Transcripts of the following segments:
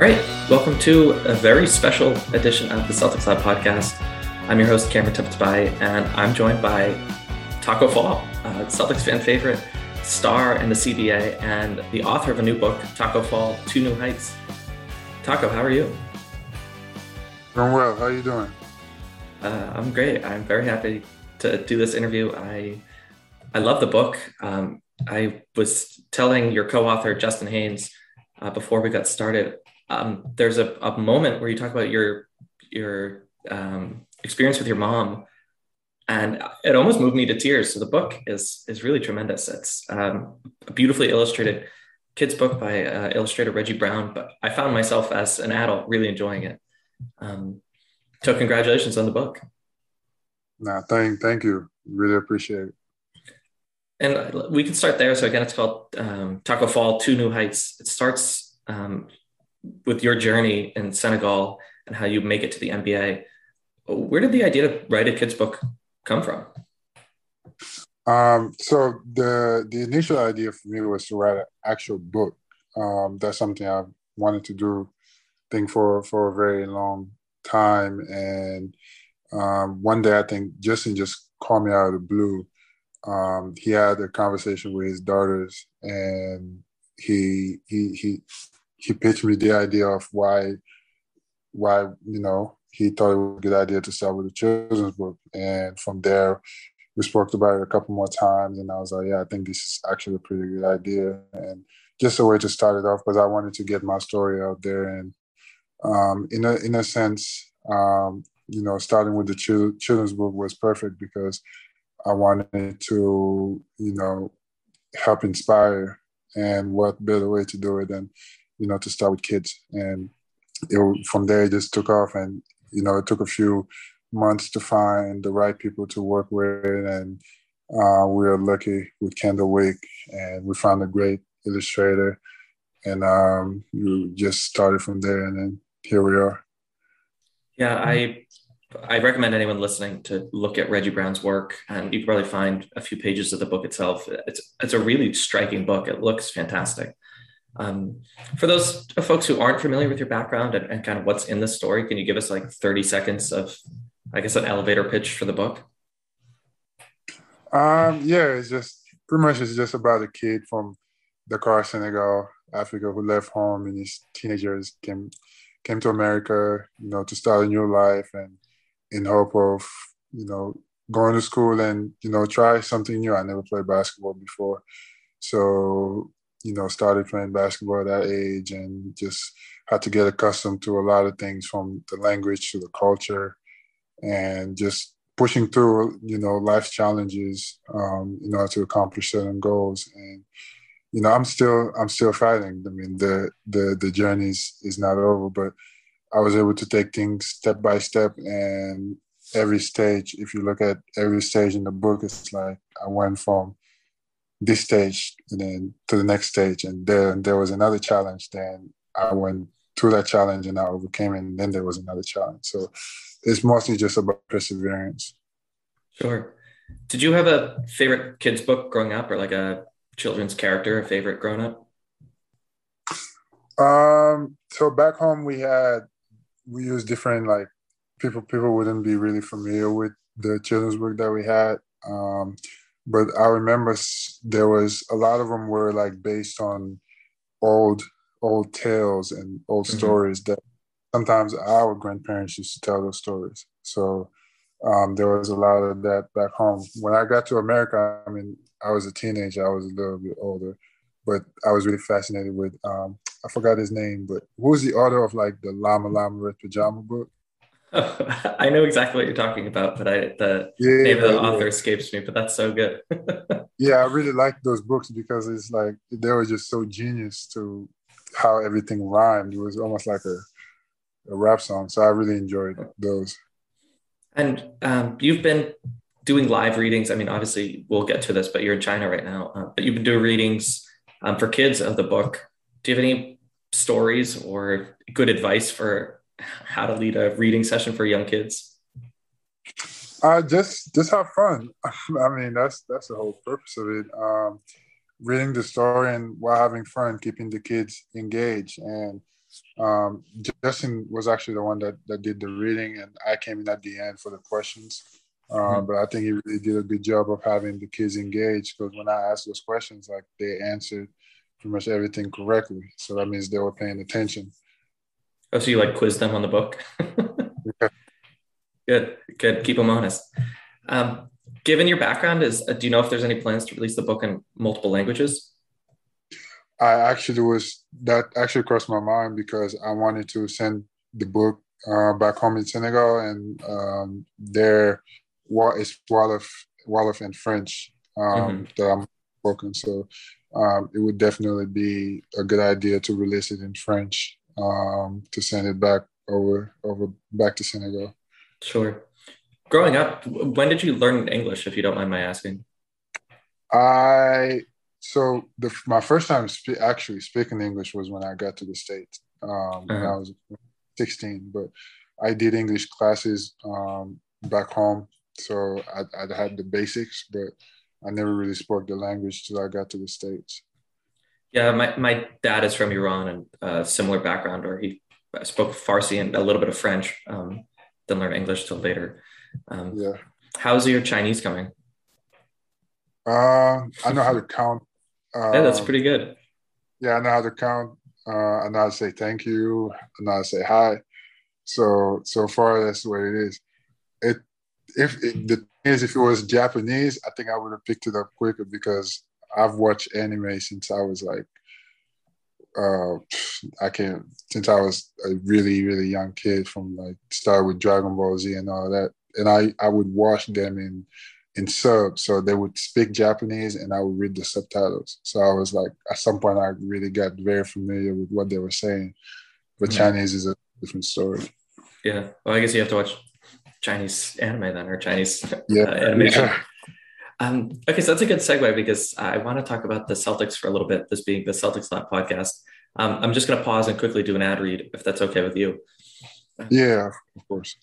All right, welcome to a very special edition of the Celtics Lab podcast. I'm your host, Cameron Tabatabaie and I'm joined by Tacko Fall, uh, Celtics fan favorite, star in the CBA, and the author of a new book, Tacko Fall, Two New Heights. Tacko, how are you? Doing well. How are you doing? Uh, I'm great. I'm very happy to do this interview. I I love the book. Um, I was telling your co-author Justin Haynes uh, before we got started um, there's a, a moment where you talk about your your um, experience with your mom and it almost moved me to tears. So the book is is really tremendous. It's um, a beautifully illustrated kids book by uh, illustrator reggie brown but i found myself as an adult really enjoying it. Um, so congratulations on the book. No thank thank you. Really appreciate it. And we can start there. So again it's called um, tacko fall two new heights. It starts um, with your journey in Senegal and how you make it to the NBA, where did the idea to write a kids book come from? Um, so the the initial idea for me was to write an actual book. Um, that's something I've wanted to do, I think for for a very long time. And um, one day, I think Justin just called me out of the blue. Um, he had a conversation with his daughters, and he he he he pitched me the idea of why why you know he thought it was a good idea to start with a children's book. And from there we spoke about it a couple more times and i was like yeah i think this is actually a pretty good idea. And just a way to start it off because i wanted to get my story out there and um, in a in a sense um, you know starting with the children's book was perfect because i wanted to you know help inspire and what better way to do it. Than you know, to start with kids. And it, from there, it just took off. And, you know, it took a few months to find the right people to work with. And uh, we were lucky with Kendall Wake, and we found a great illustrator. And um, we just started from there. And then here we are. Yeah, I I recommend anyone listening to look at Reggie Brown's work, and you can probably find a few pages of the book itself. It's it's a really striking book. It looks fantastic. Um, for those folks who aren't familiar with your background and, and, kind of what's in the story, can you give us like 30 seconds of, I guess, an elevator pitch for the book? Um, yeah, it's just pretty much it's just about a kid from Dakar, Senegal, Africa, who left home in his teenagers, came came to America, you know, to start a new life and in hope of, you know, going to school and, you know, try something new. I never played basketball before. So you know, started playing basketball at that age and just had to get accustomed to a lot of things from the language to the culture and just pushing through, you know, life's challenges um, in order to accomplish certain goals. And, you know, I'm still I'm still fighting. I mean, the the the journey is, is not over, but I was able to take things step by step and every stage, if you look at every stage in the book, it's like I went from this stage and then to the next stage. And then there was another challenge then. I went through that challenge and i overcame it and then there was another challenge. So it's mostly just about perseverance. Sure. Did you have a favorite kids book growing up or like a children's character a favorite growing up? Um so back home we had we used different like people people wouldn't be really familiar with the children's book that we had. Um but I remember there was a lot of them were like based on old old tales and old mm-hmm. stories that sometimes our grandparents used to tell those stories. So um, there was a lot of that back home. When I got to America, I mean, I was a teenager. I was a little bit older, but I was really fascinated with. Um, I forgot his name, but who was the author of like the Llama Llama Red Pajama book? I know exactly what you're talking about, but I the yeah, name of the yeah. author escapes me. But that's so good. yeah, I really like those books because it's like they were just so genius to how everything rhymed. It was almost like a, a rap song. So I really enjoyed those. And um, you've been doing live readings. I mean, obviously we'll get to this, but you're in China right now. Uh, but you've been doing readings um, for kids of the book. Do you have any stories or good advice for how to lead a reading session for young kids? Uh, just just have fun. I mean, that's that's the whole purpose of it. Um, reading the story and while having fun, keeping the kids engaged. And Um, Justin was actually the one that, that did the reading, and I came in at the end for the questions. Uh, mm-hmm. But I think he really did a good job of having the kids engaged because when I asked those questions, like they answered pretty much everything correctly. So that means they were paying attention. Oh, so you like quiz them on the book? Good, good. Keep them honest. Um, given your background, is uh, do you know if there's any plans to release the book in multiple languages? I actually was that actually crossed my mind because I wanted to send the book uh, back home in Senegal, and um, there what is Wolof, Wolof and French um, mm-hmm. that I'm spoken. So um, it would definitely be a good idea to release it in French um, to send it back over over back to Senegal. Sure. Growing up, when did you learn English, if you don't mind my asking? I so the my first time spe- actually speaking English was when I got to the states um, uh-huh. when I was 16. But I did English classes um, back home, so I, I had the basics, but I never really spoke the language till I got to the states. Yeah, my, my dad is from Iran and a similar background, where he spoke Farsi and a little bit of French. Um, didn't learn English till later. Um, yeah. How's your Chinese coming? Uh, I know how to count. Uh, yeah, that's pretty good. Yeah, I know how to count. Uh, and I know how to say thank you. And I know how to say hi. So so far, that's what it is. It if it, the thing is, if it was Japanese, I think I would have picked it up quicker because I've watched anime since I was like uh, I can't since I was a really really young kid from like started with Dragon Ball Z and all that, and I I would watch them in in sub, so they would speak Japanese and I would read the subtitles. So I was like, at some point, I really got very familiar with what they were saying. But mm-hmm. Chinese is a different story. Yeah, well, I guess you have to watch Chinese anime then, or Chinese yeah. uh, animation. Yeah. Um, okay, so that's a good segue because I want to talk about the Celtics for a little bit, this being the Celtics Lab podcast. Um, I'm just going to pause and quickly do an ad read if that's okay with you. Yeah, of course.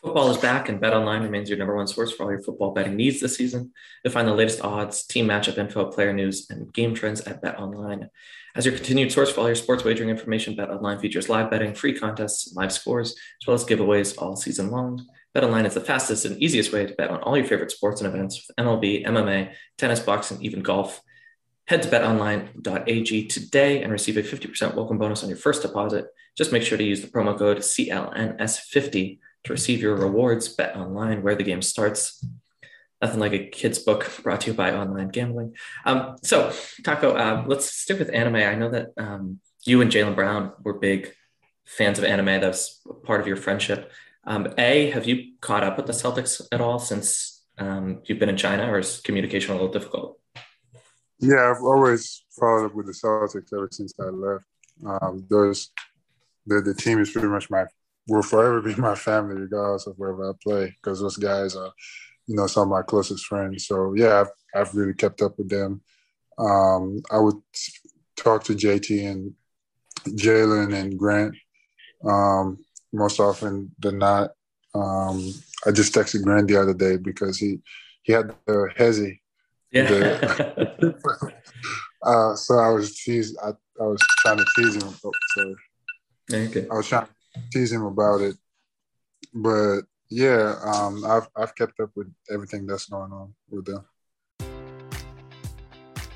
Football is back, and Bet Online remains your number one source for all your football betting needs this season. You'll find the latest odds, team matchup info, player news, and game trends at Bet Online. As your continued source for all your sports wagering information, Bet Online features live betting, free contests, live scores, as well as giveaways all season long. BetOnline is the fastest and easiest way to bet on all your favorite sports and events with MLB, MMA, tennis, boxing, even golf. Head to betonline.ag today and receive a 50% welcome bonus on your first deposit. Just make sure to use the promo code CLNS50 to receive your rewards. BetOnline, where the game starts. Nothing like a kid's book brought to you by online gambling. Um, so, Tacko, uh, let's stick with anime. I know that um, you and Jaylen Brown were big fans of anime. That was part of your friendship. Um, a, have you caught up with the Celtics at all since um, you've been in China, or is communication a little difficult? Yeah, I've always followed up with the Celtics ever since I left. Um, those the the team is pretty much my will forever be my family, regardless of wherever I play, because those guys are, you know, some of my closest friends. So yeah, I've, I've really kept up with them. Um, I would talk to JT and Jaylen and Grant. Um, most often than not. Um, I just texted Grant the other day because he he had the hezzy. Yeah. The, uh, so I was teasing. I, I was trying to tease him. Oh, sorry. Okay. I was trying to tease him about it, but yeah, um, I've I've kept up with everything that's going on with them.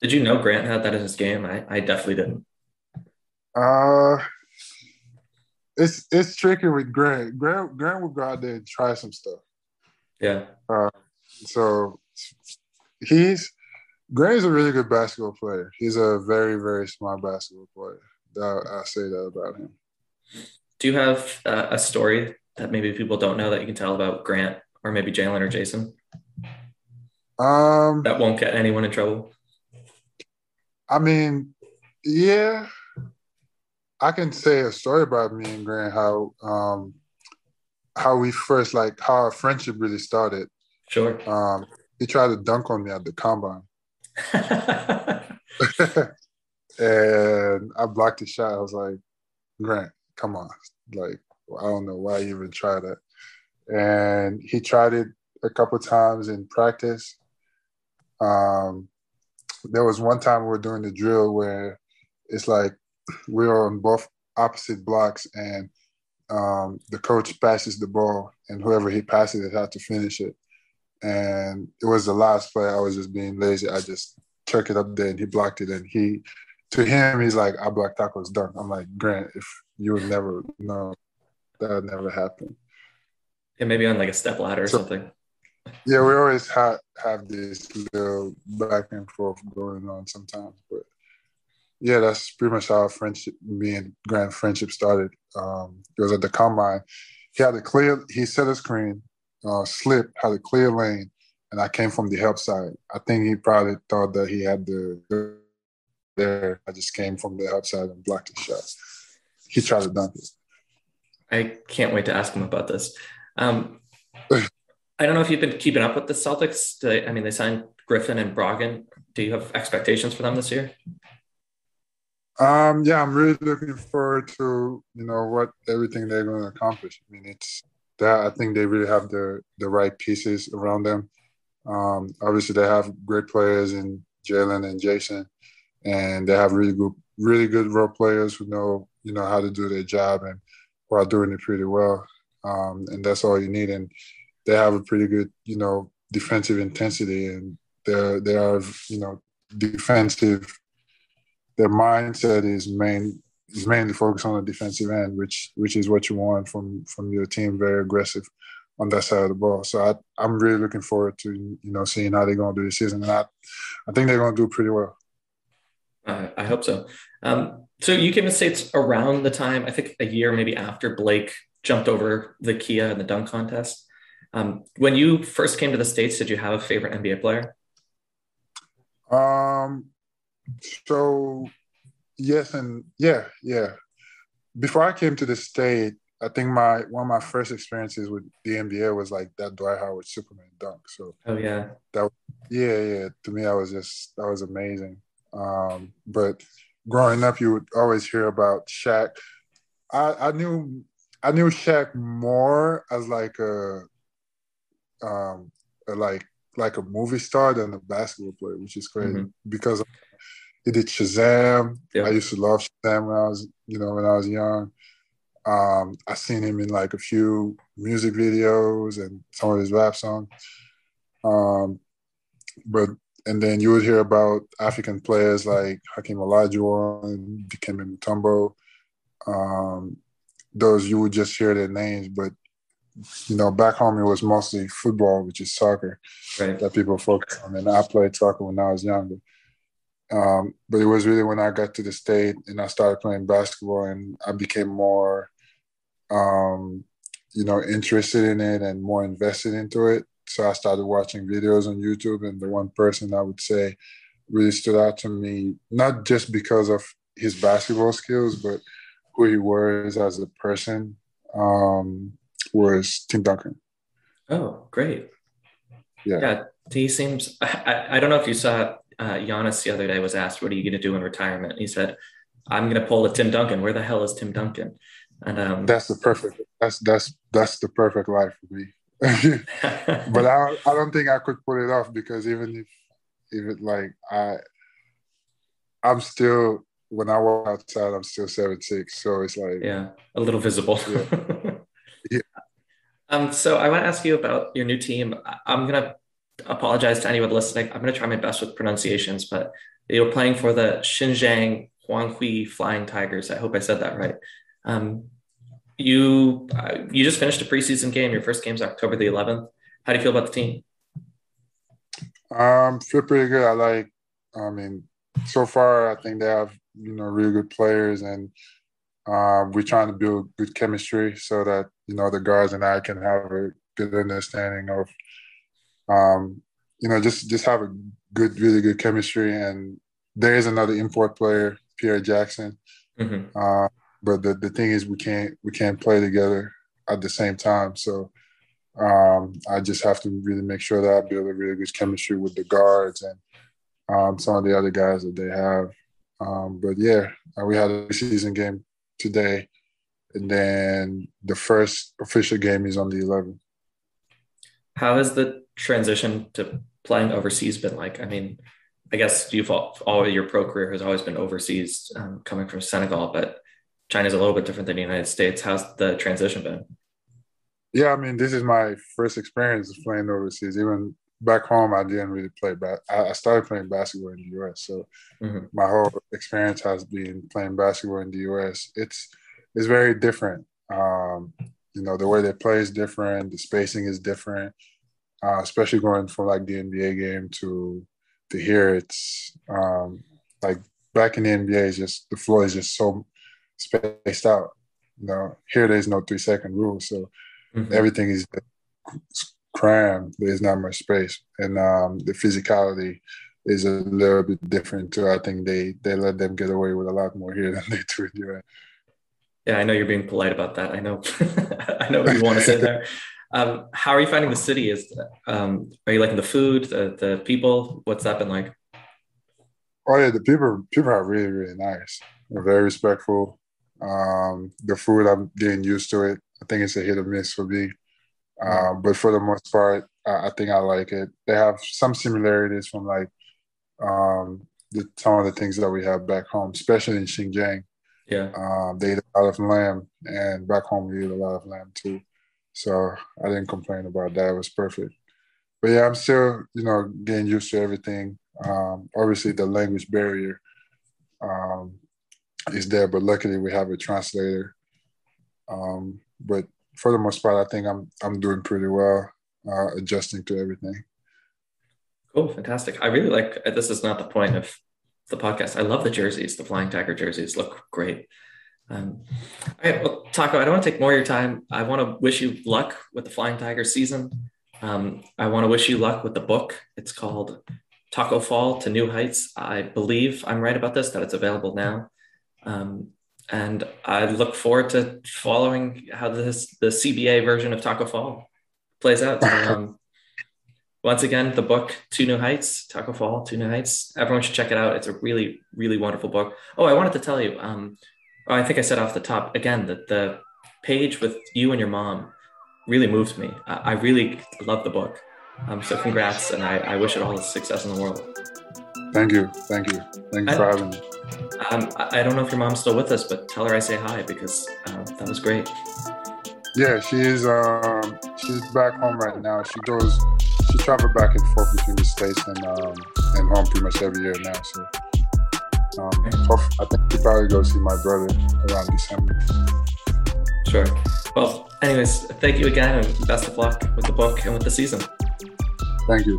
Did you know Grant had that in his game? I, I definitely didn't. Uh, it's it's tricky with Grant. Grant Grant will go out there and try some stuff. Yeah. Uh, so he's Grant's a really good basketball player. He's a very very smart basketball player. I, I say that about him. Do you have uh, a story that maybe people don't know that you can tell about Grant or maybe Jaylen or Jayson? Um, that won't get anyone in trouble. I mean, yeah, I can say a story about me and Grant how um how we first like how our friendship really started. Sure. Um, he tried to dunk on me at the combine. and I blocked the shot. I was like, Grant, come on. Like, I don't know why you even tried that. And he tried it a couple times in practice. Um, there was one time we were doing the drill where it's like we were on both opposite blocks and um, the coach passes the ball and whoever he passes it had to finish it. And it was the last play. I was just being lazy. I just chuck it up there and he blocked it. And he, to him, he's like, I blocked Tacko's dunk. I'm like, Grant, if you would never know, that would never happened. Yeah, maybe on like a step ladder or so, something. Yeah, we always have have this little back and forth going on sometimes, but yeah, that's pretty much how our friendship, me and Grant friendship started. Um, it was at the combine. He had a clear, he set a screen, uh, slip, had a clear lane, and I came from the help side. I think he probably thought that he had the there. I just came from the help side and blocked the shot. He tried to dunk it. I can't wait to ask him about this. Um, I don't know if you've been keeping up with the Celtics. They, I mean, they signed Griffin and Brogdon. Do you have expectations for them this year? Um, yeah, I'm really looking forward to you know what everything they're going to accomplish. I mean, it's that I think they really have the the right pieces around them. Um, obviously, they have great players in Jaylen and Jayson, and they have really good, really good role players who know you know how to do their job and who are doing it pretty well. Um, and that's all you need. And they have a pretty good, you know, defensive intensity, and they they are you know defensive their mindset is main is mainly focused on the defensive end, which which is what you want from from your team, very aggressive on that side of the ball. So I, I'm really looking forward to you know seeing how they're going to do this season, and I I think they're going to do pretty well. Uh, I hope so. Um, so you came to states around the time I think a year maybe after Blake jumped over the Kia in the dunk contest. Um, when you first came to the states, did you have a favorite NBA player? Um, so yes and yeah, yeah. Before I came to the state, I think my one of my first experiences with the NBA was like that Dwight Howard Superman dunk. So oh yeah, that yeah yeah to me that was just that was amazing. Um, but growing up, you would always hear about Shaq. I, I knew I knew Shaq more as like a um like like a movie star than a basketball player, which is crazy mm-hmm. because he did Shazam. Yeah. I used to love Shazam when I was, you know, when I was young. Um, I seen him in like a few music videos and some of his rap songs. Um, but and then you would hear about African players like Hakeem Olajuwon, Dikembe Mutombo. Um, those you would just hear their names, but you know, back home it was mostly football, which is soccer, right. that people focus on. And I played soccer when I was younger. Um, but it was really when I got to the state and I started playing basketball and I became more, um, you know, interested in it and more invested into it. So I started watching videos on YouTube, and the one person I would say really stood out to me, not just because of his basketball skills, but who he was as a person, um, was Tim Duncan. Oh, great. Yeah. Yeah. He seems, I, I don't know if you saw uh, Giannis the other day was asked, "What are you going to do in retirement?" He said, "I'm going to pull a Tim Duncan. Where the hell is Tim Duncan?" And um, that's the perfect. That's that's that's the perfect life for me. but I I don't think I could pull it off because even if even like I I'm still when I walk outside I'm still seven six so it's like yeah a little visible yeah. Um, so I want to ask you about your new team. I'm gonna apologize to anyone listening. I'm going to try my best with pronunciations, but you're playing for the Xinjiang Guanghui Flying Tigers. I hope I said that right. Um, you uh, you just finished a preseason game. Your first game's October the 11th. How do you feel about the team? Um, feel pretty good. I like. I mean, so far I think they have you know really good players, and um, we're trying to build good chemistry so that you know the guards and I can have a good understanding of, um, you know, just just have a good, really good chemistry. And there is another import player, Pierre Jackson. Mm-hmm. Uh, but the, the thing is, we can't we can't play together at the same time. So um, I just have to really make sure that I build a really good chemistry with the guards and um, some of the other guys that they have. Um, but yeah, uh, we had a season game today, and then the first official game is on the 11th. How has the transition to playing overseas been like? I mean, I guess you've all, all your pro career has always been overseas, um, coming from Senegal, but China's a little bit different than the United States. How's the transition been? Yeah, I mean, this is my first experience playing overseas. Even back home, I didn't really play. But I started playing basketball in the U.S., so mm-hmm. my whole experience has been playing basketball in the U.S. It's it's very different. Um, you know, the way they play is different. The spacing is different, uh, especially going from like the NBA game to to here. It's um, like back in the NBA, is just the floor is just so spaced out. You know, here there's no three second rule, so mm-hmm. everything is crammed. There's not much space, and um, the physicality is a little bit different too. I think they they let them get away with a lot more here than they do in the. Yeah, I know you're being polite about that. I know, I know what you want to say there. Um, how are you finding the city? Is um, are you liking the food, the the people? What's that been like? Oh yeah, the people people are really really nice. They're very respectful. Um, the food I'm getting used to it. I think it's a hit or miss for me, uh, but for the most part, I, I, think I like it. They have some similarities from like um, the, some of the things that we have back home, especially in Xinjiang. Yeah, um, they eat a lot of lamb, and back home we eat a lot of lamb too. So I didn't complain about that. It was perfect. But yeah, I'm still, you know, getting used to everything. Um, obviously, the language barrier um, is there, but luckily we have a translator. Um, but for the most part, I think I'm I'm doing pretty well, uh, adjusting to everything. Cool, fantastic. I really like. This is not the point of the podcast. I love the jerseys. The Flying Tiger jerseys look great. Um, all right, well, Tacko, I don't want to take more of your time. I want to wish you luck with the Flying Tiger season. Um, I want to wish you luck with the book. It's called Tacko Fall to New Heights. I believe I'm right about this, that it's available now. Um, and I look forward to following how this the CBA version of Tacko Fall plays out. Um, once again, the book Two New Heights, Tacko Fall, Two New Heights. Everyone should check it out. It's a really, really wonderful book. Oh, I wanted to tell you. Um, oh, I think I said off the top again that the page with you and your mom really moved me. I, I really love the book. Um, so congrats, and I, I wish it all the success in the world. Thank you, thank you, thank you for having me. Um, I don't know if your mom's still with us, but tell her I say hi because uh, that was great. Yeah, she's um, she's back home right now. She goes, she travels back and forth between the states and um, and home pretty much every year now. So um, I think she probably go see my brother around December. Sure. Well, anyways, thank you again, and best of luck with the book and with the season. Thank you.